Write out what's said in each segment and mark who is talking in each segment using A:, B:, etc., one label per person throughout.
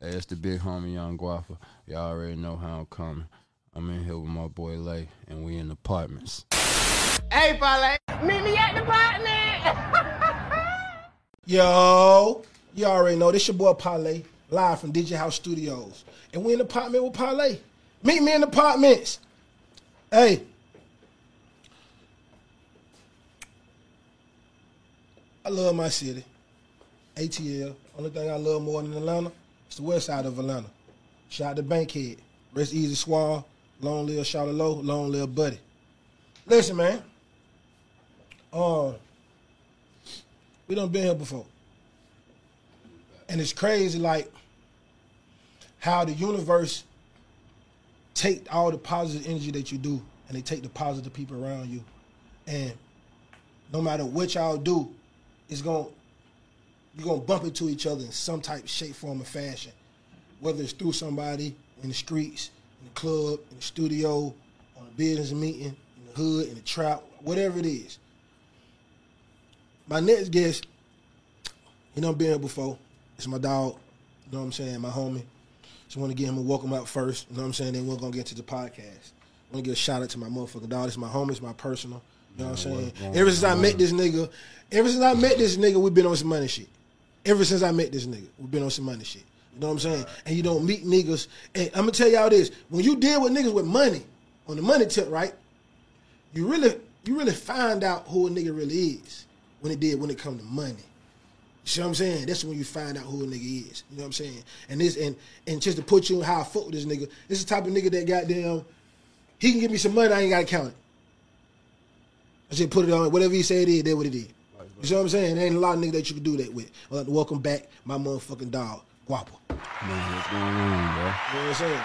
A: Hey, it's the big homie Young Guapa. Y'all already know how I'm coming. I'm in here with my boy Lay, and we in apartments.
B: Hey, Parlay, meet me at the apartment.
C: Yo, you already know this your boy Parlay, live from DJ House Studios. And we in the apartment with Parlay. Meet me in the apartments. Hey. I love my city. ATL. Only thing I love more than Atlanta is the west side of Atlanta. Shout out to Bankhead. Rest easy swall. Long live Shawty Lo. Long live Buddy. Listen, man. Um, we done been here before. And it's crazy, like, how the universe take all the positive energy that you do and they take the positive people around you. And no matter what y'all do, it's going to you're gonna bump into each other in some type, shape, form, or fashion. Whether it's through somebody in the streets, in the club, in the studio, on a business meeting, in the hood, in the trap, whatever it is. My next guest, he done been here before. It's my dog. You know what I'm saying? My homie. Just want to give him a welcome out first. You know what I'm saying? Then we're gonna get to the podcast. I want to give a shout out to my motherfucking dog. Is my homie. It's my personal. You know what I'm saying? Ever since I met this nigga, ever since I met this nigga, we've been on some money shit. Ever since I met this nigga, we've been on some money shit. You know what I'm saying? And you don't meet niggas. And I'm gonna tell y'all this: when you deal with niggas with money, on the money tip, right? You really, you really find out who a nigga really is when it did when it come to money. You see what I'm saying? That's when you find out who a nigga is. You know what I'm saying? And this and and just to put you in how I fuck with this nigga, this is the type of nigga that goddamn he can give me some money, I ain't gotta count it. I just put it on whatever he said it is, that's what it is. You see what I'm saying? There ain't a lot of niggas that you can do that with. Like to welcome back my motherfucking dog, Guapo.
A: Man, what's going on, bro?
C: You know what I'm saying?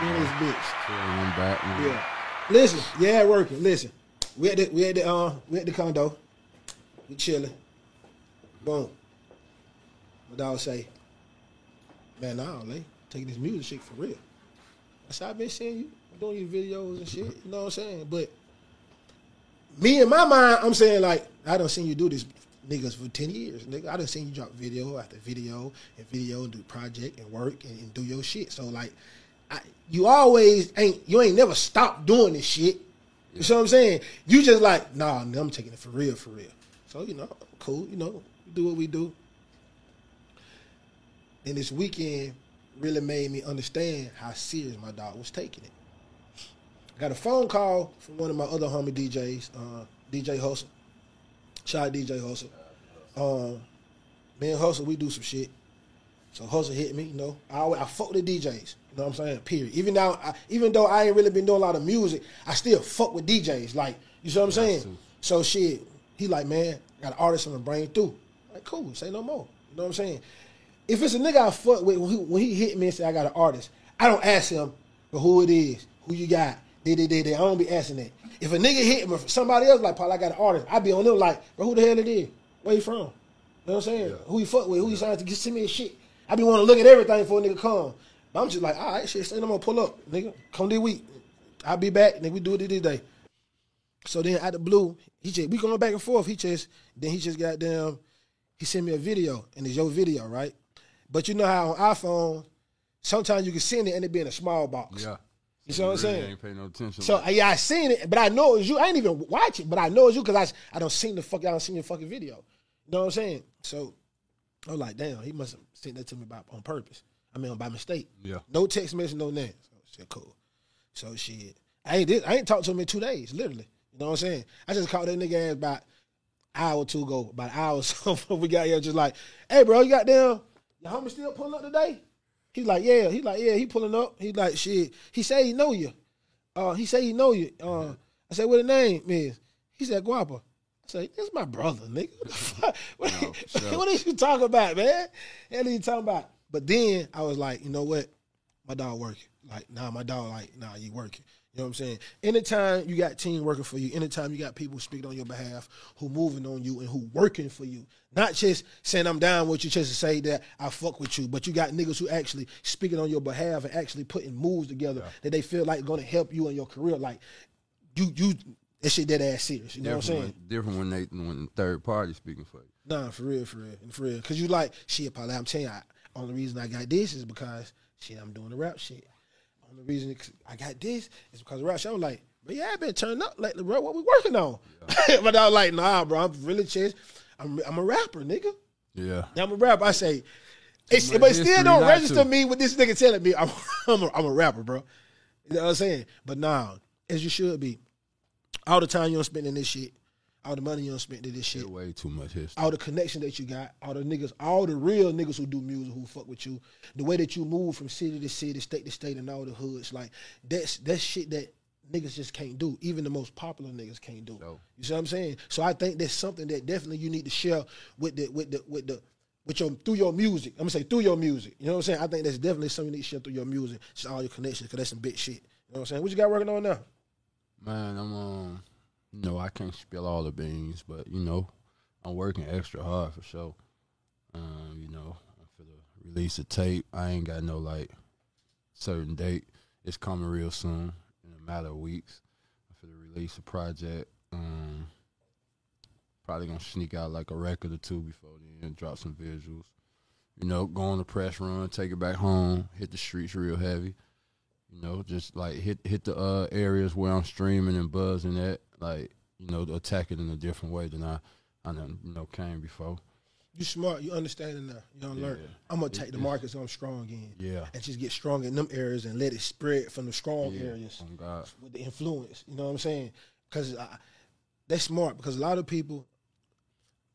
C: And this bitch.
A: I'm back, man.
C: Yeah. Listen, yeah, working. Listen, we at the we at the uh we at the condo. We chilling. Boom. My dog say, man, nah, like taking this music shit for real. That's how I've been seeing you doing your videos and shit. You know what I'm saying? But me in my mind, I'm saying like I don't seen you do this niggas for ten years. Nigga, I done seen you drop video after video and video and do project and work and, and do your shit. So like, I, you always ain't you ain't never stopped doing this shit. You see what I'm saying? You just like, nah, I'm taking it for real, for real. So you know, cool. You know, do what we do. And this weekend really made me understand how serious my dog was taking it. I got a phone call from one of my other homie DJs, uh, DJ Hustle. Shout out DJ Hustle. Um, me and Hustle, we do some shit. So Hustle hit me, you know. I always, I fuck with the DJs. You know what I'm saying? Period. Even now, I, even though I ain't really been doing a lot of music, I still fuck with DJs. Like, you see what I'm saying?
A: too.
C: So shit, he like, man, I got an artist on the brain through. Like, cool, say no more. You know what I'm saying? If it's a nigga I fuck with, when he, when he hit me and say I got an artist, I don't ask him for who it is, who you got, they, they, they, they. I don't be asking that. If a nigga hit me, somebody else like, Paul, I got an artist, I be on them like, bro, who the hell it is? Where you from? You know what I'm saying? Who you fuck with? Who you signed to get send me shit? I be want to look at everything before a nigga come. But I'm just like, all right, shit, say I'm gonna pull up, nigga. Come this week. I'll be back, nigga. We do it this day. So then out the blue, he just we going back and forth. He just then he just got down. He sent me a video, and it's your video, right? But you know how on iPhone, sometimes you can send it and it be in a small box.
A: Yeah.
C: You see what I'm
A: Really
C: saying?
A: Ain't pay no attention.
C: So yeah, I seen it, but I know it was you. I ain't even watch it, but I know it's you because I I don't seen the fuck. I don't seen your fucking video. You know what I'm saying? So I was like, damn, he must have sent that to me by on purpose. I mean, by mistake.
A: Yeah.
C: No text message, no name. So shit, cool. So shit, I ain't did, I ain't talked to him in two days, literally. You know what I'm saying? I just called that nigga ass about hour or two ago, about an hour or so before we got here, just like, hey, bro, you got down? Your homie still pulling up today? He's like, yeah. He's like, yeah, he pulling up. He like, shit. He say he know you. Uh, he say he know you. Uh, I said, what the name is? He said, Guapa. I said, this is my brother, nigga. What the fuck? What,
A: No, sure.
C: you talking about, man? Hell are you talking about? But then I was like, you know what? My dog working. Like, nah, my dog, like, nah, you working. You know what I'm saying? Anytime you got team working for you, anytime you got people speaking on your behalf, who moving on you and who working for you, not just saying I'm down with you just to say that I fuck with you, but you got niggas who actually speaking on your behalf and actually putting moves together that they feel like gonna help you in your career. Like you, you, that shit dead ass serious. You know what I'm
A: different
C: saying?
A: when, different when they when third party speaking for you.
C: Nah, for real, for real, and for real. Cause you like shit, probably. I'm telling you, I, Only reason I got this is because shit, I'm doing the rap shit. Only reason I got this is because of. I was like, but yeah, I've been turning up lately, bro. What we working on? but I was like, nah, bro. I'm really chest. I'm I'm a rapper, nigga.
A: Yeah.
C: I'm a rapper. I say, it's, but it still don't register
A: to.
C: me with this nigga telling me I'm I'm a, I'm a rapper, bro. You know what I'm saying? But nah, as you should be. All the time you don't spend in this shit, all the money you don't spend this shit,
A: way too much history.
C: all the connection that you got, all the niggas, all the real niggas who do music who fuck with you, the way that you move from city to city, state to state, and all the hoods, like that's that's shit that niggas just can't do. Even the most popular niggas can't do.
A: No.
C: You see what I'm saying? So I think that's something that definitely you need to share with the with the with the with your through your music. I'm gonna say through your music. You know what I'm saying? I think that's definitely something you need to share through your music. Just all your connections, because that's some big shit. You know what I'm saying? What you got working on now?
A: Man, I'm um, know, I can't spill all the beans, but you know, I'm working extra hard for sure. Um, you know, for the release of tape, I ain't got no like certain date. It's coming real soon, in a matter of weeks. For the release of project, um, probably gonna sneak out like a record or two before then, drop some visuals. You know, go on the press run, take it back home, hit the streets real heavy. You know, just like hit hit the uh, areas where I'm streaming and buzzing at, like you know, attack it in a different way than I, I done, you know came before.
C: You smart. You understand it now. You don't learn.
A: Yeah.
C: I'm gonna
A: It-
C: take the markets I'm strong in.
A: Yeah,
C: and just get strong in them areas and let it spread from the strong
A: yeah.
C: areas
A: God,
C: with the influence. You know what I'm saying? Because that's smart. Because a lot of people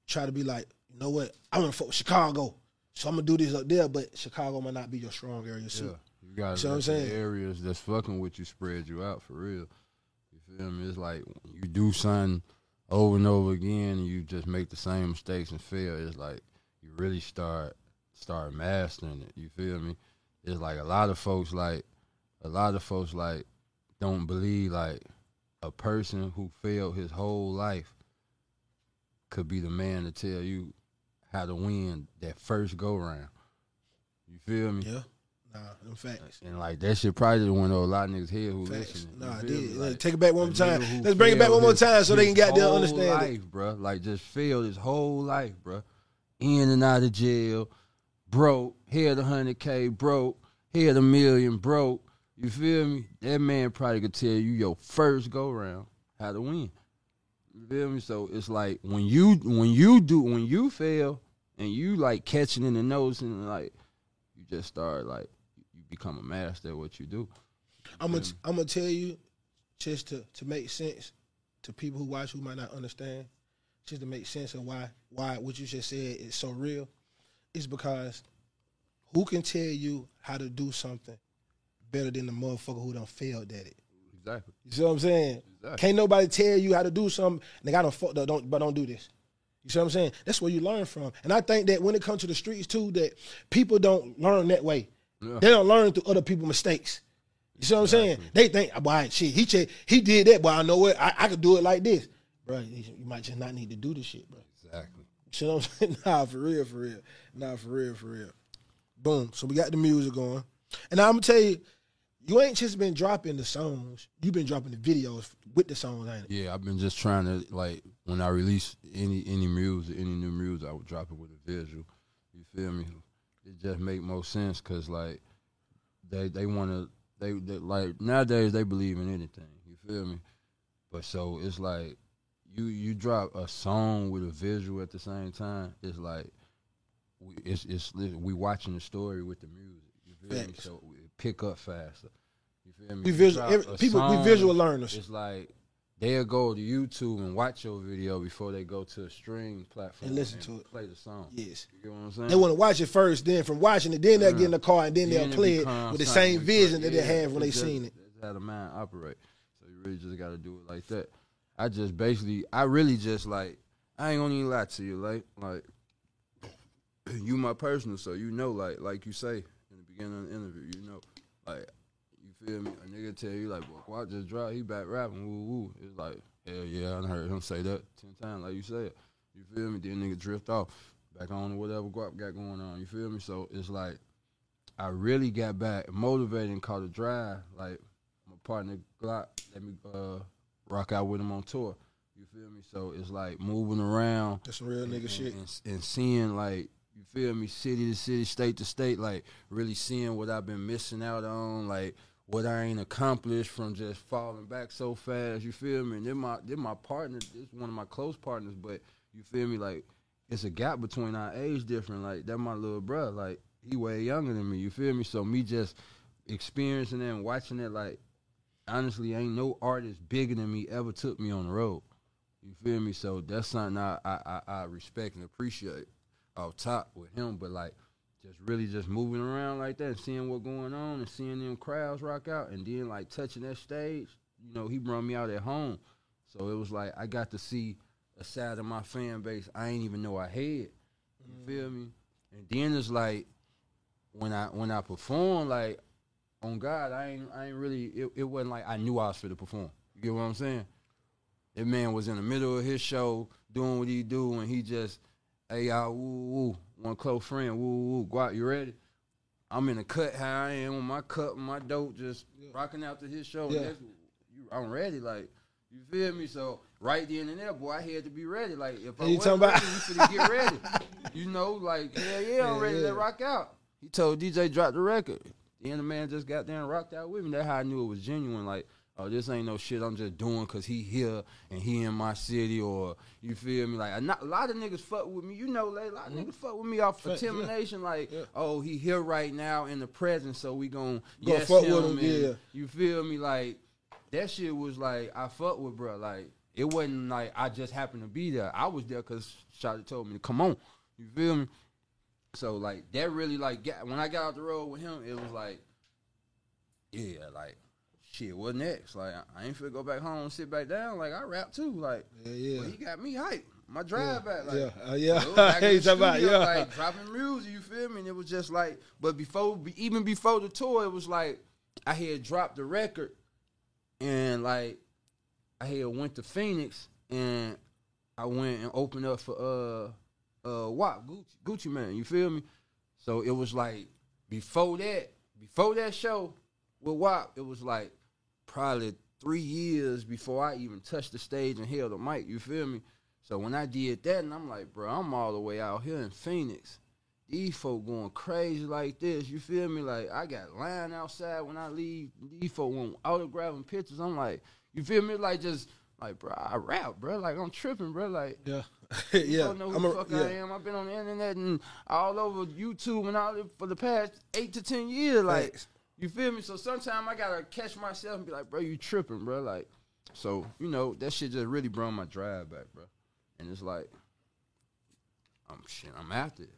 C: try to be like, you know what? I want to fuck with Chicago, so I'm gonna do this up there. But Chicago might not be your strong area.
A: yeah. You got
C: See what I'm
A: the
C: saying?
A: areas that's fucking with you spread you out for real. You feel me? It's like you do something over and over again, and you just make the same mistakes and fail. It's like you really start start mastering it. You feel me? It's like a lot of folks like a lot of folks like don't believe like a person who failed his whole life could be the man to tell you how to win that first go round. You feel me?
C: yeah, nah, them facts.
A: And like that shit probably went over a lot of niggas here who
C: Facts.
A: listening.
C: Nah, I did. Like, Take it back one more time. Let's bring it back one more time so they can goddamn
A: whole
C: understand
A: life,
C: it.
A: bro. Like just failed his whole life, bro. In and out of jail, broke, had a hundred K, broke, had a million, broke. You feel me? That man probably could tell you your first go round how to win. You feel me? So it's like when you when you do when you fail and you like catching in the nose and like you just start like become a master at what you do.
C: I'm gonna I'm gonna tell you, just to to make sense to people who watch who might not understand, just to make sense of why why what you just said is so real, is because who can tell you how to do something better than the motherfucker who done failed at it?
A: Exactly.
C: You see what I'm saying?
A: Exactly.
C: Can't nobody tell you how to do something. Nigga, I don't fuck up, don't but don't do this. You see what I'm saying? That's where you learn from. And I think that when it comes to the streets too, that people don't learn that way.
A: Yeah.
C: They don't learn through other people's mistakes. You see what I'm saying? They think, boy, shit, he ch- he did that, but I know what I, I could do it like this, bro. You might just not need to do this shit, bro.
A: Exactly.
C: You see what I'm saying? Nah, for real, for real. Nah, for real, for real. Boom. So we got the music going, and I'm gonna tell you, you ain't just been dropping the songs. You've been dropping the videos with the songs, ain't it?
A: Yeah, I've been just trying to like when I release any any music, any new music, I would drop it with a visual. You feel me? It just make more sense because like they they want to they, they like nowadays they believe in anything. You feel me? But so it's like you you drop a song with a visual at the same time. It's like we it's it's we watching the story with the music. You feel me? So it pick up faster. You feel me?
C: We visual every, people. We visual learners.
A: it's like they'll go to YouTube and watch your video before they go to a stream platform
C: And listen to it.
A: Play the song.
C: Yes.
A: You know what I'm saying?
C: They want to watch it first, then from watching it, then they'll
A: Yeah.
C: get in the car and then,
A: Then
C: they'll play it with the same vision
A: play.
C: that they have when they
A: just-
C: seen it.
A: That's how the mind operate. So you really just got to do it like that. I just basically, I really just like, I ain't gonna even lie to you, like, like you my personal, so you know, like, like you say in the beginning of the interview, you know, like, feel me? A nigga tell you like, well, Guap just dropped, he back rapping, woo woo. It's like, hell yeah, I heard him say that ten times, like you said. You feel me? Then nigga drift off, back on to whatever Guap got going on. You feel me? So it's like, I really got back motivated and caught a drive. Like my partner Glock let me uh, rock out with him on tour. You feel me? So it's like moving around
C: That's some real nigga
A: and,
C: shit.
A: and, and seeing like You feel me? City to city, state to state, like really seeing what I've been missing out on, like what I ain't accomplished from just falling back so fast. You feel me? And then my then my partner, this one of my close partners, but you feel me? Like it's a gap between our age difference. Like that my little brother, like he way younger than me. You feel me? So me just experiencing it and watching it, like honestly, ain't no artist bigger than me ever took me on the road. You feel me? So that's something I I, I, I respect and appreciate off top with him. But like just really just moving around like that and seeing what going on and seeing them crowds rock out and then like touching that stage, you know, he brought me out at home. So it was like I got to see a side of my fan base I ain't even know I had. You
C: Mm.
A: feel me? And then it's like when I when I perform, like on God, I ain't I ain't really it, it wasn't like I knew I was for to perform. You get what I'm saying? That man was in the middle of his show doing what he do and he just, hey y'all, woo woo, one close friend, woo woo, go out, you ready? I'm in the cut how I am with my cup and my dope just rocking out to his show.
C: Yeah.
A: You, I'm ready, like you feel me? So right then and there, boy, I had to be ready. Like if I
C: you
A: wasn't ready, you finna get ready. You know, like hell yeah, I'm
C: Yeah,
A: ready
C: yeah.
A: to rock out. He told DJ drop the record. Then the man just got there and rocked out with me. That's how I knew it was genuine. Like, oh, this ain't no shit I'm just doing because he here and he in my city or you feel me? Like a, not, a lot of niggas fuck with me. You know, like, a lot of mm-hmm. niggas fuck with me off
C: Facts, yeah.
A: intimidation. Like,
C: Yeah.
A: oh, he here right now in the present, so we gon'
C: Gonna
A: yes
C: fuck
A: him.
C: with him,
A: and
C: yeah.
A: You feel me? Like that shit was like I fuck with bro. Like it wasn't like I just happened to be there. I was there because Shotty told me to come on. You feel me? So like that really like got, when I got out the road with him, it was like, yeah, like shit. What next? Like I, ain't finna go back home and sit back down. Like I rap too. Like
C: Yeah, yeah.
A: but he got me hyped. My drive back. Like,
C: yeah, uh, yeah.
A: so back in the
C: talking about,
A: studio,
C: yeah.
A: like dropping music. You feel me? And it was just like, but before, even before the tour, it was like I had dropped the record, and like I had went to Phoenix, and I went and opened up for uh uh WAP Gucci Gucci Mane. You feel me? So it was like before that, before that show with WAP, it was like probably three years before I even touched the stage and held the mic. You feel me? So when I did that, and I'm like, bro, I'm all the way out here in Phoenix. These folk going crazy like this. You feel me? Like I got line outside when I leave. These folk want autographing pictures. I'm like, you feel me? Like just like, bro, I rap, bro. Like I'm tripping, bro. Like
C: Yeah,
A: you
C: yeah.
A: don't know who
C: I'm
A: the
C: a-
A: fuck
C: yeah.
A: I am. I've been on the internet and all over YouTube and all for the past eight to ten years. Like,
C: Facts.
A: You feel me? So sometimes I gotta catch myself and be like, bro, you tripping, bro. Like, so you know that shit just really brought my drive back, bro. And it's like, I'm shit. I'm after it.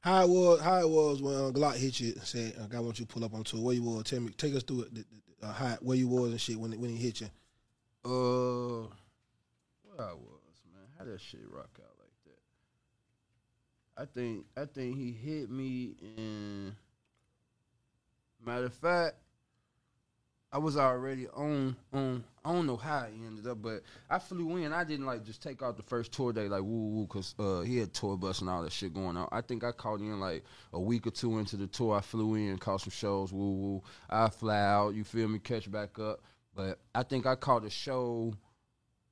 C: How it was, how it was when uh, Glock hit you and said, "I want you to pull up on tour." Where you was? Tell me, take us through it. The, the, uh, how, where you was and shit when it- when he hit you.
A: Uh, where I was, man. How that shit rock out like that? I think I think he hit me in. Matter of fact, I was already on on. I don't know how it ended up, but I flew in. I didn't like just take out the first tour day like woo woo because uh, he had tour bus and all that shit going on. I think I called in like a week or two into the tour. I flew in, caught some shows. Woo woo. I fly out. You feel me? Catch back up. But I think I caught a show.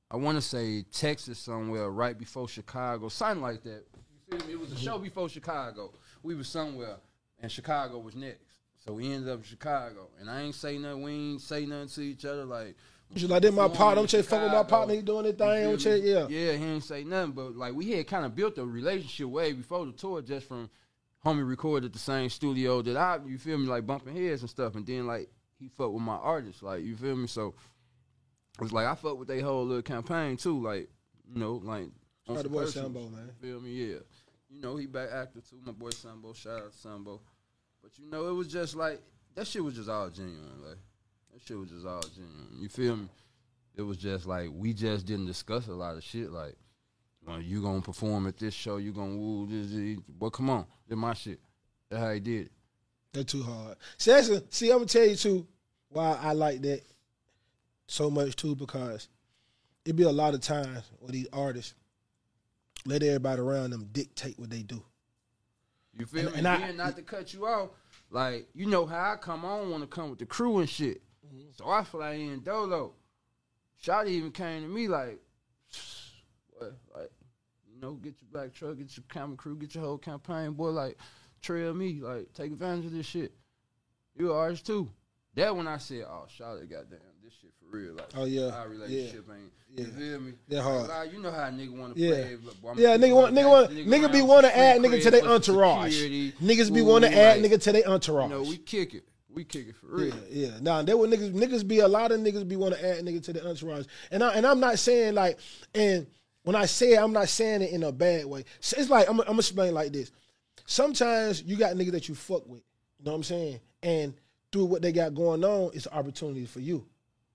A: I want to say Texas somewhere right before Chicago, something like that. You feel me? It was a show before Chicago. We was somewhere, and Chicago was next. So we ended up in Chicago, and I ain't say nothing. We ain't say nothing to each other. Like
C: You like, "Then my partner, I'm just fucking with my partner. He doing his thing. I'm just, yeah.
A: yeah, he ain't say nothing, but like we had kind of built a relationship way before the tour, just from homie recorded at the same studio that I, you feel me, like bumping heads and stuff, and then like he fucked with my artists, like you feel me. So it was like I fucked with their whole little campaign too, like you know, like on
C: out boy Sambo, man.
A: Feel me? Yeah. You know, he back active too. My boy Sambo. Shout out to Sambo. But you know, it was just like that shit was just all genuine. Like that shit was just all genuine. You feel me? It was just like we just didn't discuss a lot of shit. Like, well, you gonna perform at this show? You gonna woo this? this. Well, come on, did my shit. That's how he did.
C: That's too hard. See, that's a, see, I'm gonna tell you too why I like that so much too because it'd be a lot of times where these artists let everybody around them dictate what they do.
A: You feel
C: And-
A: me?
C: and I-
A: not to cut you off, like you know how I come on, want to come with the crew and shit.
C: Mm-hmm.
A: So I fly in dolo. Shotty even came to me like, what, like, You know, get your black truck, get your camera crew, get your whole campaign, boy. Like, trail me, like, take advantage of this shit. You artist too. That when I said, "Oh, Charlotte, goddamn, this shit for real." Like,
C: Oh, yeah.
A: our relationship ain't. You
C: Yeah.
A: feel me?
C: That hard.
A: Like, you know how a nigga want to
C: Yeah.
A: play. but,
C: Yeah, nigga want, nigga want, nigga be want to add nigga to their entourage.
A: security.
C: Niggas be want to add
A: like,
C: nigga to their entourage.
A: No, we kick it. We kick it for real.
C: Yeah, yeah. Nah, there were niggas. Niggas be a lot of niggas be want to add nigga to the entourage, and I and I'm not saying like, and when I say it, I'm not saying it in a bad way. So it's like I'm, I'm gonna explain like this. Sometimes you got niggas that you fuck with. You know what I'm saying? And through what they got going on, it's an opportunity for you.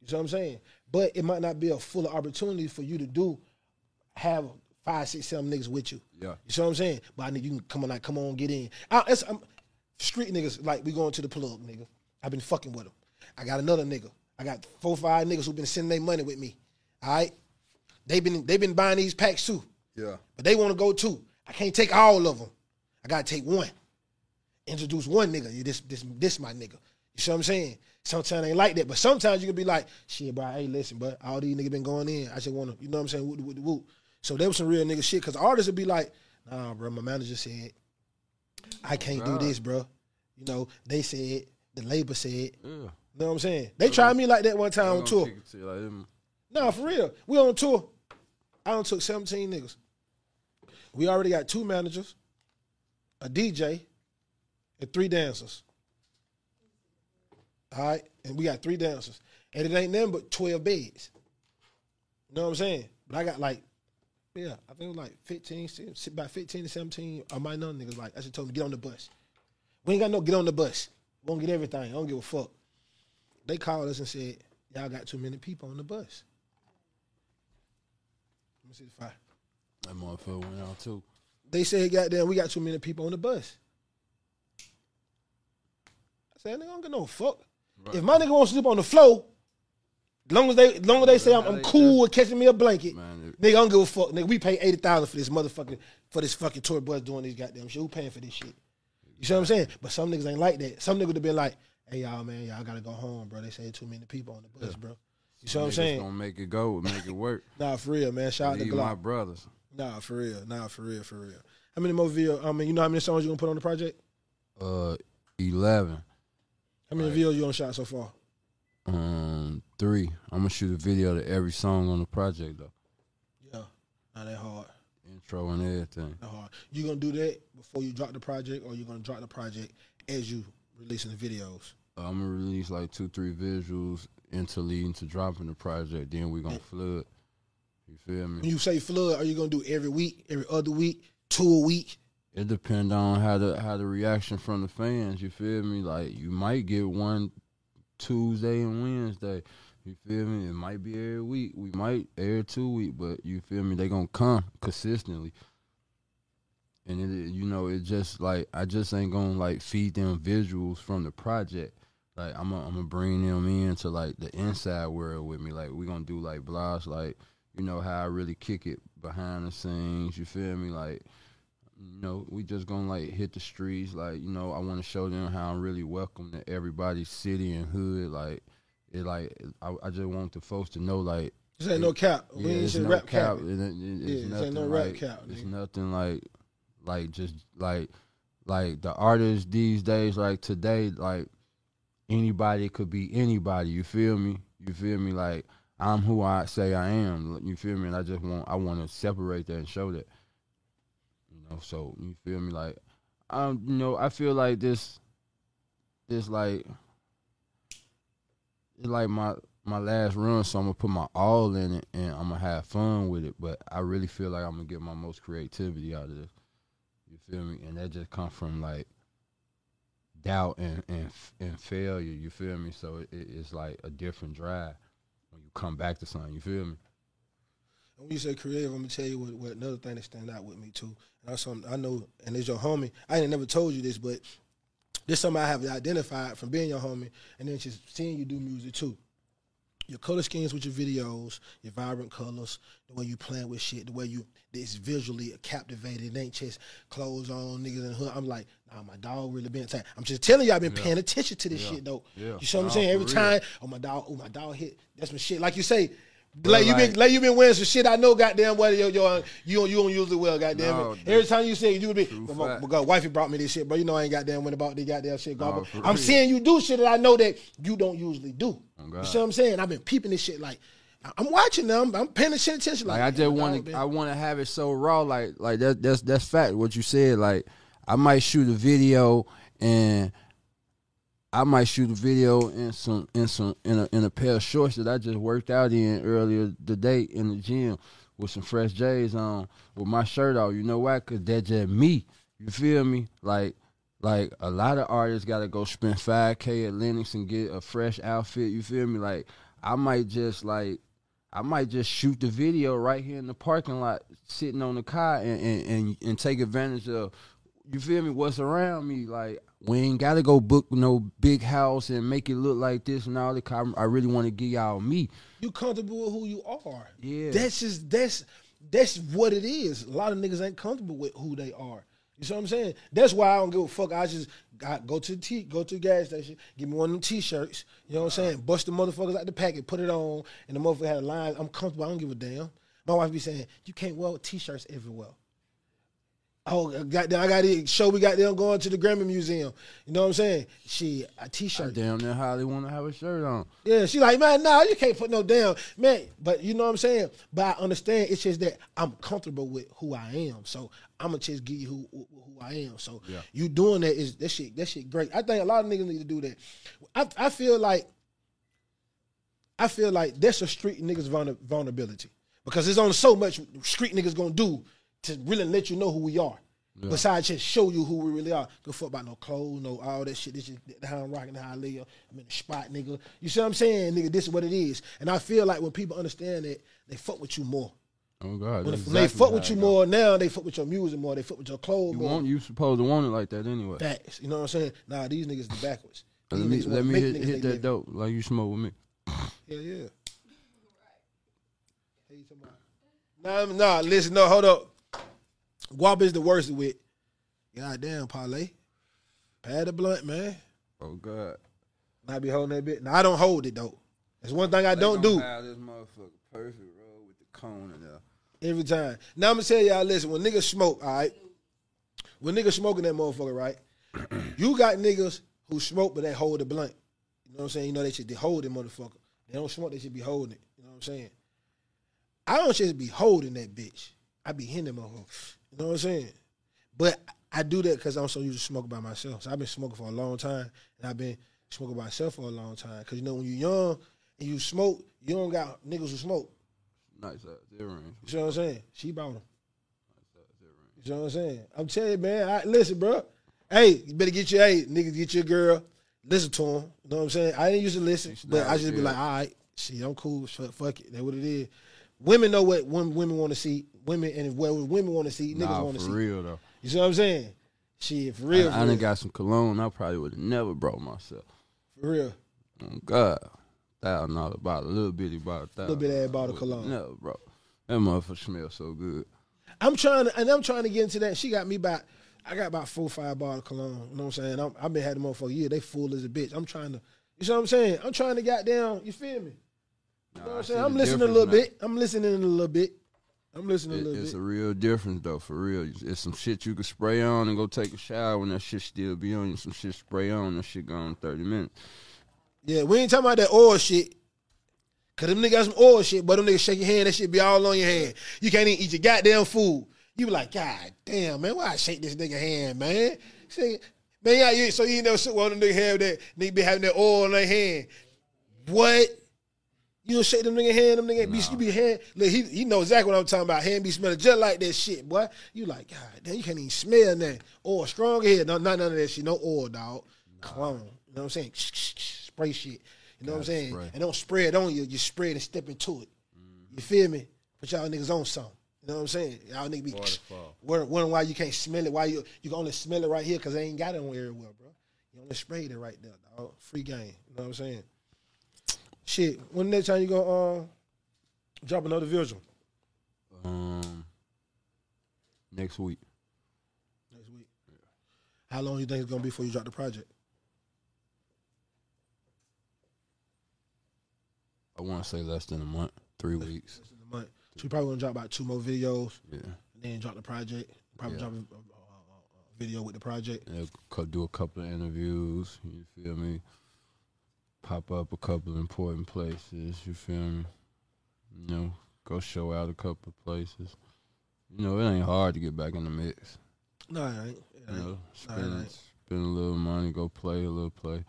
C: You see what I'm saying? But it might not be a full opportunity for you to do have five, six, seven niggas with you.
A: Yeah.
C: You see what I'm saying? But I need you can come on, like, come on, get in. I, it's, I'm, street niggas, like we going to the plug, nigga. I've been fucking with them. I got another nigga. I got four, five niggas who been sending their money with me. All right, they been they been buying these packs too,
A: Yeah.
C: but they want to go too. I can't take all of them. I gotta take one. Introduce one nigga. You this this this my nigga. You see what I'm saying? Sometimes ain't like that, but sometimes you can be like, shit, bro. Hey, listen, but all these niggas been going in. I just wanna, you know what I'm saying? Whoop, whoop, whoop. So there was some real nigga shit. Cause artists would be like, nah, bro. My manager said I can't do this, bro. You know, they said the labor said.
A: Yeah.
C: You know what I'm saying? They tried me like that one time on tour.
A: gonna kick it to like.
C: No, for real. We on tour. I done took 17 niggas. We already got two managers, a DJ, and three dancers. All right? And we got three dancers. And it ain't nothing but 12 beds. You know what I'm saying? But I got like, yeah, I think it was like 15, se- about 15 to 17 of my young niggas like, I just told me, get on the bus. We ain't got no get on the bus. We won't get everything. I don't give a fuck. They called us and said, y'all got too many people on the bus. Let me see the fire.
A: That motherfucker went out too.
C: They said, goddamn, we got too many people on the bus. I said, nigga, I don't get no fuck. If my nigga wants to sleep on the floor, long as they long as they say I'm, I'm cool with catching me a blanket,
A: Man,
C: nigga, I don't give a fuck. Nigga, we pay eighty thousand for this motherfucking for this fucking tour bus doing these goddamn shit. Who paying for this shit? You see what I'm saying? But some niggas ain't like that. Some niggas would have been like, hey y'all, man, y'all gotta go home, bro. They say too many people on the bus, bro. You see what I'm saying?
A: Gonna make it go, make it work.
C: Nah, for real, man. Shout out to
A: Leave my brothers.
C: Nah, for real. Nah, for real, for real. How many more video? I mean, you know how many songs you gonna put on the project?
A: Uh, eleven.
C: How many videos you gonna shot so far?
A: Um, three. I'm gonna shoot a video to every song on the project though.
C: Yeah, not that hard.
A: Intro and everything.
C: Not hard. You gonna do that before you drop the project, or you gonna drop the project as you releasing the videos?
A: I'm gonna release like two, three visuals into leading to dropping the project. Then we gonna flood. You feel me?
C: When you say flood, are you gonna do every week, every other week, two a week?
A: It depend on how the how the reaction from the fans. You feel me? Like you might get one Tuesday and Wednesday. You feel me? It might be every week. We might every two week, but you feel me? They gonna come consistently. And it, you know, it just like I just ain't gonna like feed them visuals from the project. Like I'm gonna I'm gonna bring them into like the inside world with me. Like we gonna do like blogs, like you know how I really kick it behind the scenes. You feel me? Like you know, we just gonna like hit the streets. Like, you know, I want to show them how I'm really welcome to everybody's city and hood. Like, it like I, I just want the folks to know like
C: This ain't no cap. We ain't
A: it's no
C: rap
A: cap.
C: cap.
A: It, it,
C: Yeah,
A: it's
C: ain't
A: nothing
C: no rap
A: like,
C: cap,
A: It's nothing like like just like like the artists these days. Like today, like anybody could be anybody. You feel me? You feel me? Like I'm who I say I am. You feel me? And I just want I want to separate that and show that. Know, so you feel me? Like um, you know, I feel like this, this like, it's like my my last run, so I'm gonna put my all in it and I'm gonna have fun with it. But I really feel like I'm gonna get my most creativity out of this. You feel me? And that just come from like doubt and and and failure. You feel me? So it, it's like a different drive when you come back to something. You feel me?
C: And when you say creative, I'm gonna tell you what, what another thing that stand out with me too. And that's something I know, and it's your homie. I ain't never told you this, but this something I have identified from being your homie, and then just seeing you do music too. Your color schemes with your videos, your vibrant colors, the way you playing with shit, the way you it's visually captivated. It ain't just clothes on niggas in the hood. I'm like, nah, my dog really been tight. I'm just telling you, I've been paying attention to this
A: Yeah.
C: shit though.
A: Yeah.
C: You see what I'm saying? Every
A: real.
C: time, oh my dog, oh my dog hit. That's my shit. Like you say, Like you
A: like-
C: been like you been wearing some shit. I know, goddamn well, yo, yo, you don't you don't use it well, goddamn
A: No,
C: it.
A: that's
C: Every time you say it, you would be. My, my God, wifey brought me this shit, bro. You know I ain't goddamn went about the goddamn shit.
A: No.
C: I'm
A: real.
C: seeing you do shit that I know that you don't usually do.
A: Oh,
C: you see what I'm saying? I've been peeping this shit like. I'm watching them. I'm paying attention. Like,
A: Like I just want to. I want to have it so raw. Like, like that, that's that's fact. What you said. Like, I might shoot a video and I might shoot a video in some in some in a in a pair of shorts that I just worked out in earlier today in the gym with some fresh J's on with my shirt off. You know why? Cause that's just me. You feel me? Like. Like a lot of artists gotta go spend five k at Lenox and get a fresh outfit. You feel me? Like I might just like I might just shoot the video right here in the parking lot, sitting on the car, and and, and, and take advantage of, you feel me, what's around me. Like, we ain't got to go book no big house and make it look like this and all that. I, I really want to give y'all me.
C: you comfortable with who you are.
A: Yeah.
C: That's just that's that's what it is. A lot of niggas ain't comfortable with who they are. You see what I'm saying? That's why I don't give a fuck. I just got go to the t go to the gas station, give me one of them t-shirts. You know what I'm saying? Bust the motherfuckers out the packet, put it on, and the motherfucker had a line. I'm comfortable. I don't give a damn. My wife be saying, "You can't wear t-shirts everywhere." Oh, goddamn! I got to show we got them going to the Grammy Museum. You know what I'm saying? She a t-shirt.
A: Damn, near Holly want to have a shirt on.
C: Yeah, she like, man, nah, you can't put no down, man. But you know what I'm saying. But I understand. It's just that I'm comfortable with who I am, so I'm gonna just give you who who, who I am. So
A: Yeah.
C: you doing that is that shit. That shit great. I think a lot of niggas need to do that. I I feel like I feel like that's a street niggas vulnerability because there's only so much street niggas gonna do to really let you know who we are. Besides just show you who we really are. Go fuck about no clothes, no all that shit. This is how I'm rocking, how I live. I'm in the spot, nigga. You see what I'm saying, nigga? This is what it is. And I feel like when people understand it, they fuck with you more.
A: Oh God,
C: When
A: that's
C: they fuck with you more now, they fuck with your music more. They fuck with your clothes
A: You
C: more.
A: want you supposed to want it like that anyway.
C: Facts. You know what I'm saying? Nah, these niggas the backwards.
A: let
C: These
A: me
C: niggas
A: let me hit, hit that
C: living.
A: dope like you smoke with me.
C: Yeah, yeah. Hey, Nah, nah, listen, no, hold up. Guap is the worst with. Goddamn, parlay. Pad the blunt, man.
A: Oh God,
C: And I be holding that bit. Now I don't hold it though. That's one thing I don't do
A: Have this motherfucker perfect, bro, with the cone in there.
C: every time. Now I'm gonna tell y'all, listen, when niggas smoke, all right. When niggas smoking that motherfucker, right? you got niggas who smoke but they hold the blunt. You know what I'm saying? You know they should be holding motherfucker. They don't smoke, they should be holding it. You know what I'm saying? I don't just be holding that bitch. I be hitting them motherfucker. You know what I'm saying? But I do that because I'm so used to smoking by myself. So I've been smoking for a long time, and I've been smoking by myself for a long time. Because you know when you're young and you smoke, you don't got niggas who smoke.
A: Nice ass earrings.
C: You know what I'm saying? She bought them. Nice you know what I'm saying? I'm telling you, man. I, listen, bro. Hey, you better get your hey niggas get your girl. Listen to him. You know what I'm saying? I didn't used to listen, but I just be like, all right, shit, I'm cool. Fuck, fuck it. That's what it is. Women know what women, women want to see. Women and what women want to see, niggas
A: Nah,
C: want to see.
A: for real though.
C: You see what I'm saying? Shit, for real,
A: I,
C: for,
A: I
C: real,
A: done got some cologne. I probably would have never brought myself.
C: for real.
A: Oh God, thousand dollar bottle, a little bitty bottle,
C: Little bit ass bottle of cologne.
A: No, bro, that motherfucker smells so good.
C: I'm trying to, and I'm trying to get into that. She got me about, I got about four, five bottles of cologne. You know what I'm saying? I'm, I've been had them for a year. They full as a bitch. I'm trying to, you see what I'm saying? I'm trying to get down. You feel me? You know what
A: I
C: I'm saying? I'm listening a little
A: now.
C: bit. I'm listening a little bit. I'm listening a little
A: it's
C: bit.
A: It's a real difference though, for real. It's some shit you can spray on and go take a shower when that shit still be on you. Some shit spray on, that shit gone in thirty minutes.
C: yeah, we ain't talking about that oil shit. Cause them niggas got some oil shit, but them niggas shake your hand, that shit be all on your hand. You can't even eat your goddamn food. You be like, God damn, man, why I shake this nigga hand, man? Say, man, yeah, you, so you ain't never sit one of them niggas have that, nigga be having that oil on their hand. What? You don't shake them nigga hand, them nigga be you be hand. Look, he he know exactly what I'm talking about. Hand be smelling just like that shit, boy. You like, God damn, you can't even smell that. Oil strong head, no, not none of that shit. No oil, dog. Cologne. You know what I'm saying? Spray shit. You know what I'm saying?
A: spray.
C: And don't spray it on you. You spray it and step into it. Mm-hmm. You feel me? Put y'all niggas on something. You know what I'm saying? Y'all niggas be wondering why you can't smell it. Why you you can only smell it right here because they ain't got it on everywhere, bro. You only sprayed it right there, dog. Free game. You know what I'm saying? Shit. When next time you gonna uh, drop another visual?
A: Um, next week,
C: Next week. How long do you think it's gonna be before you drop the project?
A: I want to say less than a month, three weeks.
C: Less than a month. So we probably gonna drop about two more videos,
A: Yeah,
C: and then drop the project. Probably
A: Yeah.
C: drop a, a, a, a video with the project.
A: yeah. Do a couple of interviews. You feel me? Pop up a couple of important places. You feel me? You know, go show out a couple of places. You know, it ain't hard to get back in the mix.
C: No, it ain't. It
A: You know, spend
C: it ain't.
A: spend a little money, go play a little play,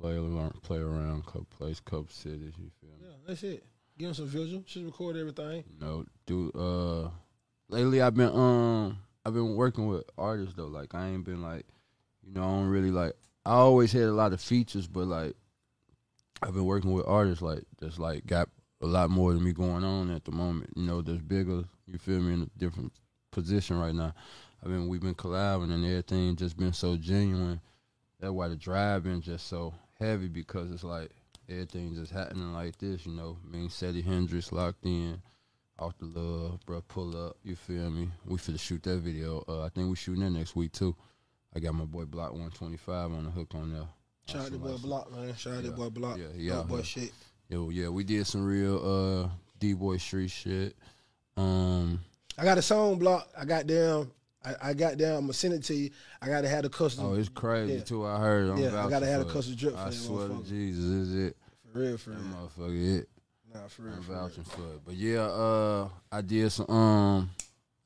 A: play a little, play around, couple places, couple cities. You feel me?
C: Yeah, that's it. Give them some visual. Just record everything.
A: You know, do uh, lately I've been um, I've been working with artists though. Like I ain't been like, you know, I don't really like. I always had a lot of features, but like, I've been working with artists like that's like got a lot more than me going on at the moment. You know, that's bigger. You feel me in a different position right now. I mean, we've been collabing and everything just been so genuine. That's why the drive been just so heavy because it's like everything just happening like this. You know, me and Sadie Hendrix locked in. Off the love, bro, pull up. You feel me? We finna shoot that video. Uh, I think we shooting that next week too. I got my boy Block 125 on the hook on there.
C: Shout out to boy Block, man. Shout out to
A: Yeah.
C: boy Block.
A: Yeah, out
C: boy shit.
A: Yo, yeah, we did some real uh D boy street shit. Um,
C: I got a song block. I got down. I, I got down. I'm gonna send it to you. I gotta have the custom.
A: oh, it's crazy
C: Yeah.
A: too. I heard. I'm
C: Yeah, I gotta have a custom drip for
A: I swear to. Jesus, is it?
C: for real, for real.
A: That
C: real.
A: motherfucker, it.
C: Nah, for real,
A: I'm
C: for real.
A: vouching for it. But yeah, uh, I did some. Um,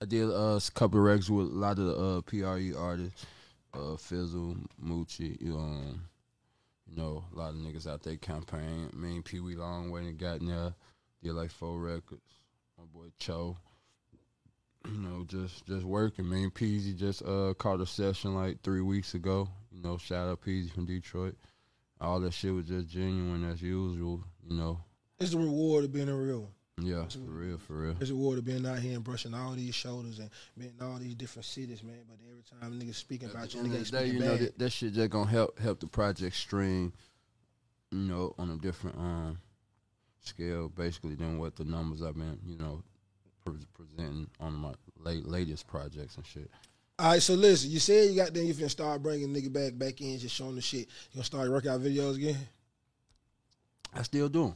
A: I did uh, a couple of records with a lot of the uh, PRE artists, uh, Fizzle, Moochie, you um, you know, a lot of niggas out there campaign. Me and Pee Wee Long went and got in there. Did like four records. My boy Cho. You know, just just working. Me and Peezy just uh caught a session like three weeks ago. You know, shout out Peezy from Detroit. All that shit was just genuine as usual. You know,
C: It's the reward of being a real one.
A: Yeah, for real, for real.
C: It's a reward of being out here and brushing all these shoulders and being in all these different cities, man. But every time niggas speaking about you, niggas
A: day, you know
C: bad.
A: that, that shit just gonna help help the project stream, you know, on a different um scale, basically than what the numbers I've been, you know, pre- presenting on my late latest projects and shit.
C: All right, so listen, you said you got then you finna start bringing nigga back back in, just showing the shit. You gonna start workout videos again?
A: I still do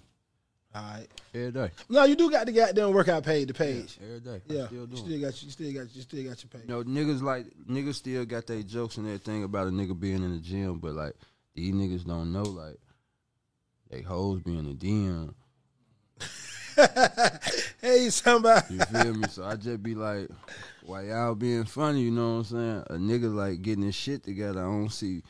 C: All right.
A: every day.
C: No, you do got the goddamn workout page, the page.
A: Every day.
C: Yeah,
A: still
C: you still got you still got you still got your page.
A: No, niggas like niggas still got their jokes and everything about a nigga being in the gym, but like these niggas don't know like they hoes be in the DM.
C: hey, somebody.
A: You feel me? So I just be like, why y'all being funny? You know what I'm saying? A nigga like getting his shit together. I don't see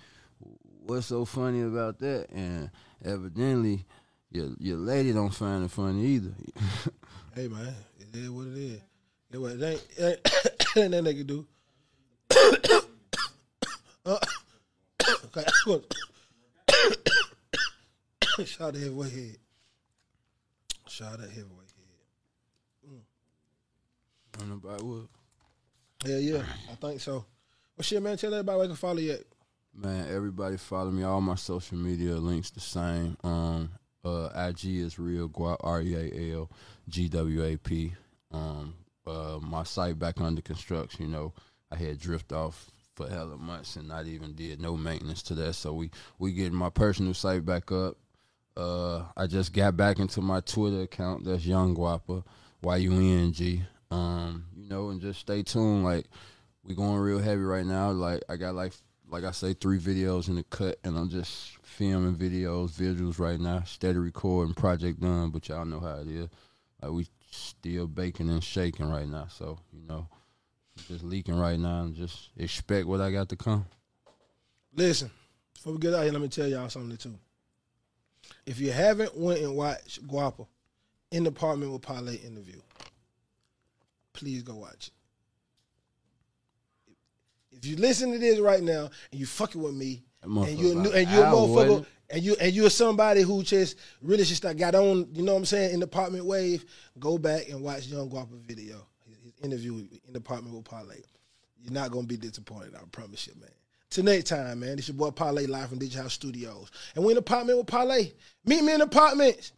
A: what's so funny about that. And evidently, your your lady don't find it funny either.
C: Hey man, it is what it is. It, what, it ain't, it ain't, ain't nothing they can do. Uh, okay, Shout out to heavyweight head. Shout out to heavyweight head.
A: I don't know about what.
C: Yeah, yeah, I think so. Well, shit, man, tell everybody where they can follow you at.
A: Man, everybody follow me. All my social media links the same. Um, uh, IG is real guap R E A L G W A P. Um, uh, my site back under construction. You know, I had drift off for hella months and not even did no maintenance to that. So we we getting my personal site back up. Uh, I just got back into my Twitter account. That's Young Guapa, Y U N G. Um, you know, and just stay tuned. Like we going real heavy right now. Like I got like like I say, three videos in the cut, and I'm just filming videos, visuals right now. Steady recording, project done, but y'all know how it is. Like we still baking and shaking right now, so you know, just leaking right now, and just expect what I got to come.
C: Listen, before we get out here, let me tell y'all something too. If you haven't went and watched Guapa in the apartment with Parlay interview, please go watch it. If you listen to this right now and you fucking with me, and you
A: motherfucker
C: and you a motherfucker, and you and you're somebody who just really just like got on, you know what I'm saying, in the apartment wave, go back and watch Young Guapa video, his, interview in the apartment with Parlay. You're not gonna be disappointed, I promise you, man. Till next time, man. This your boy Parlay live from Digital House Studios. And we in the apartment with Parlay. Meet me in the apartments.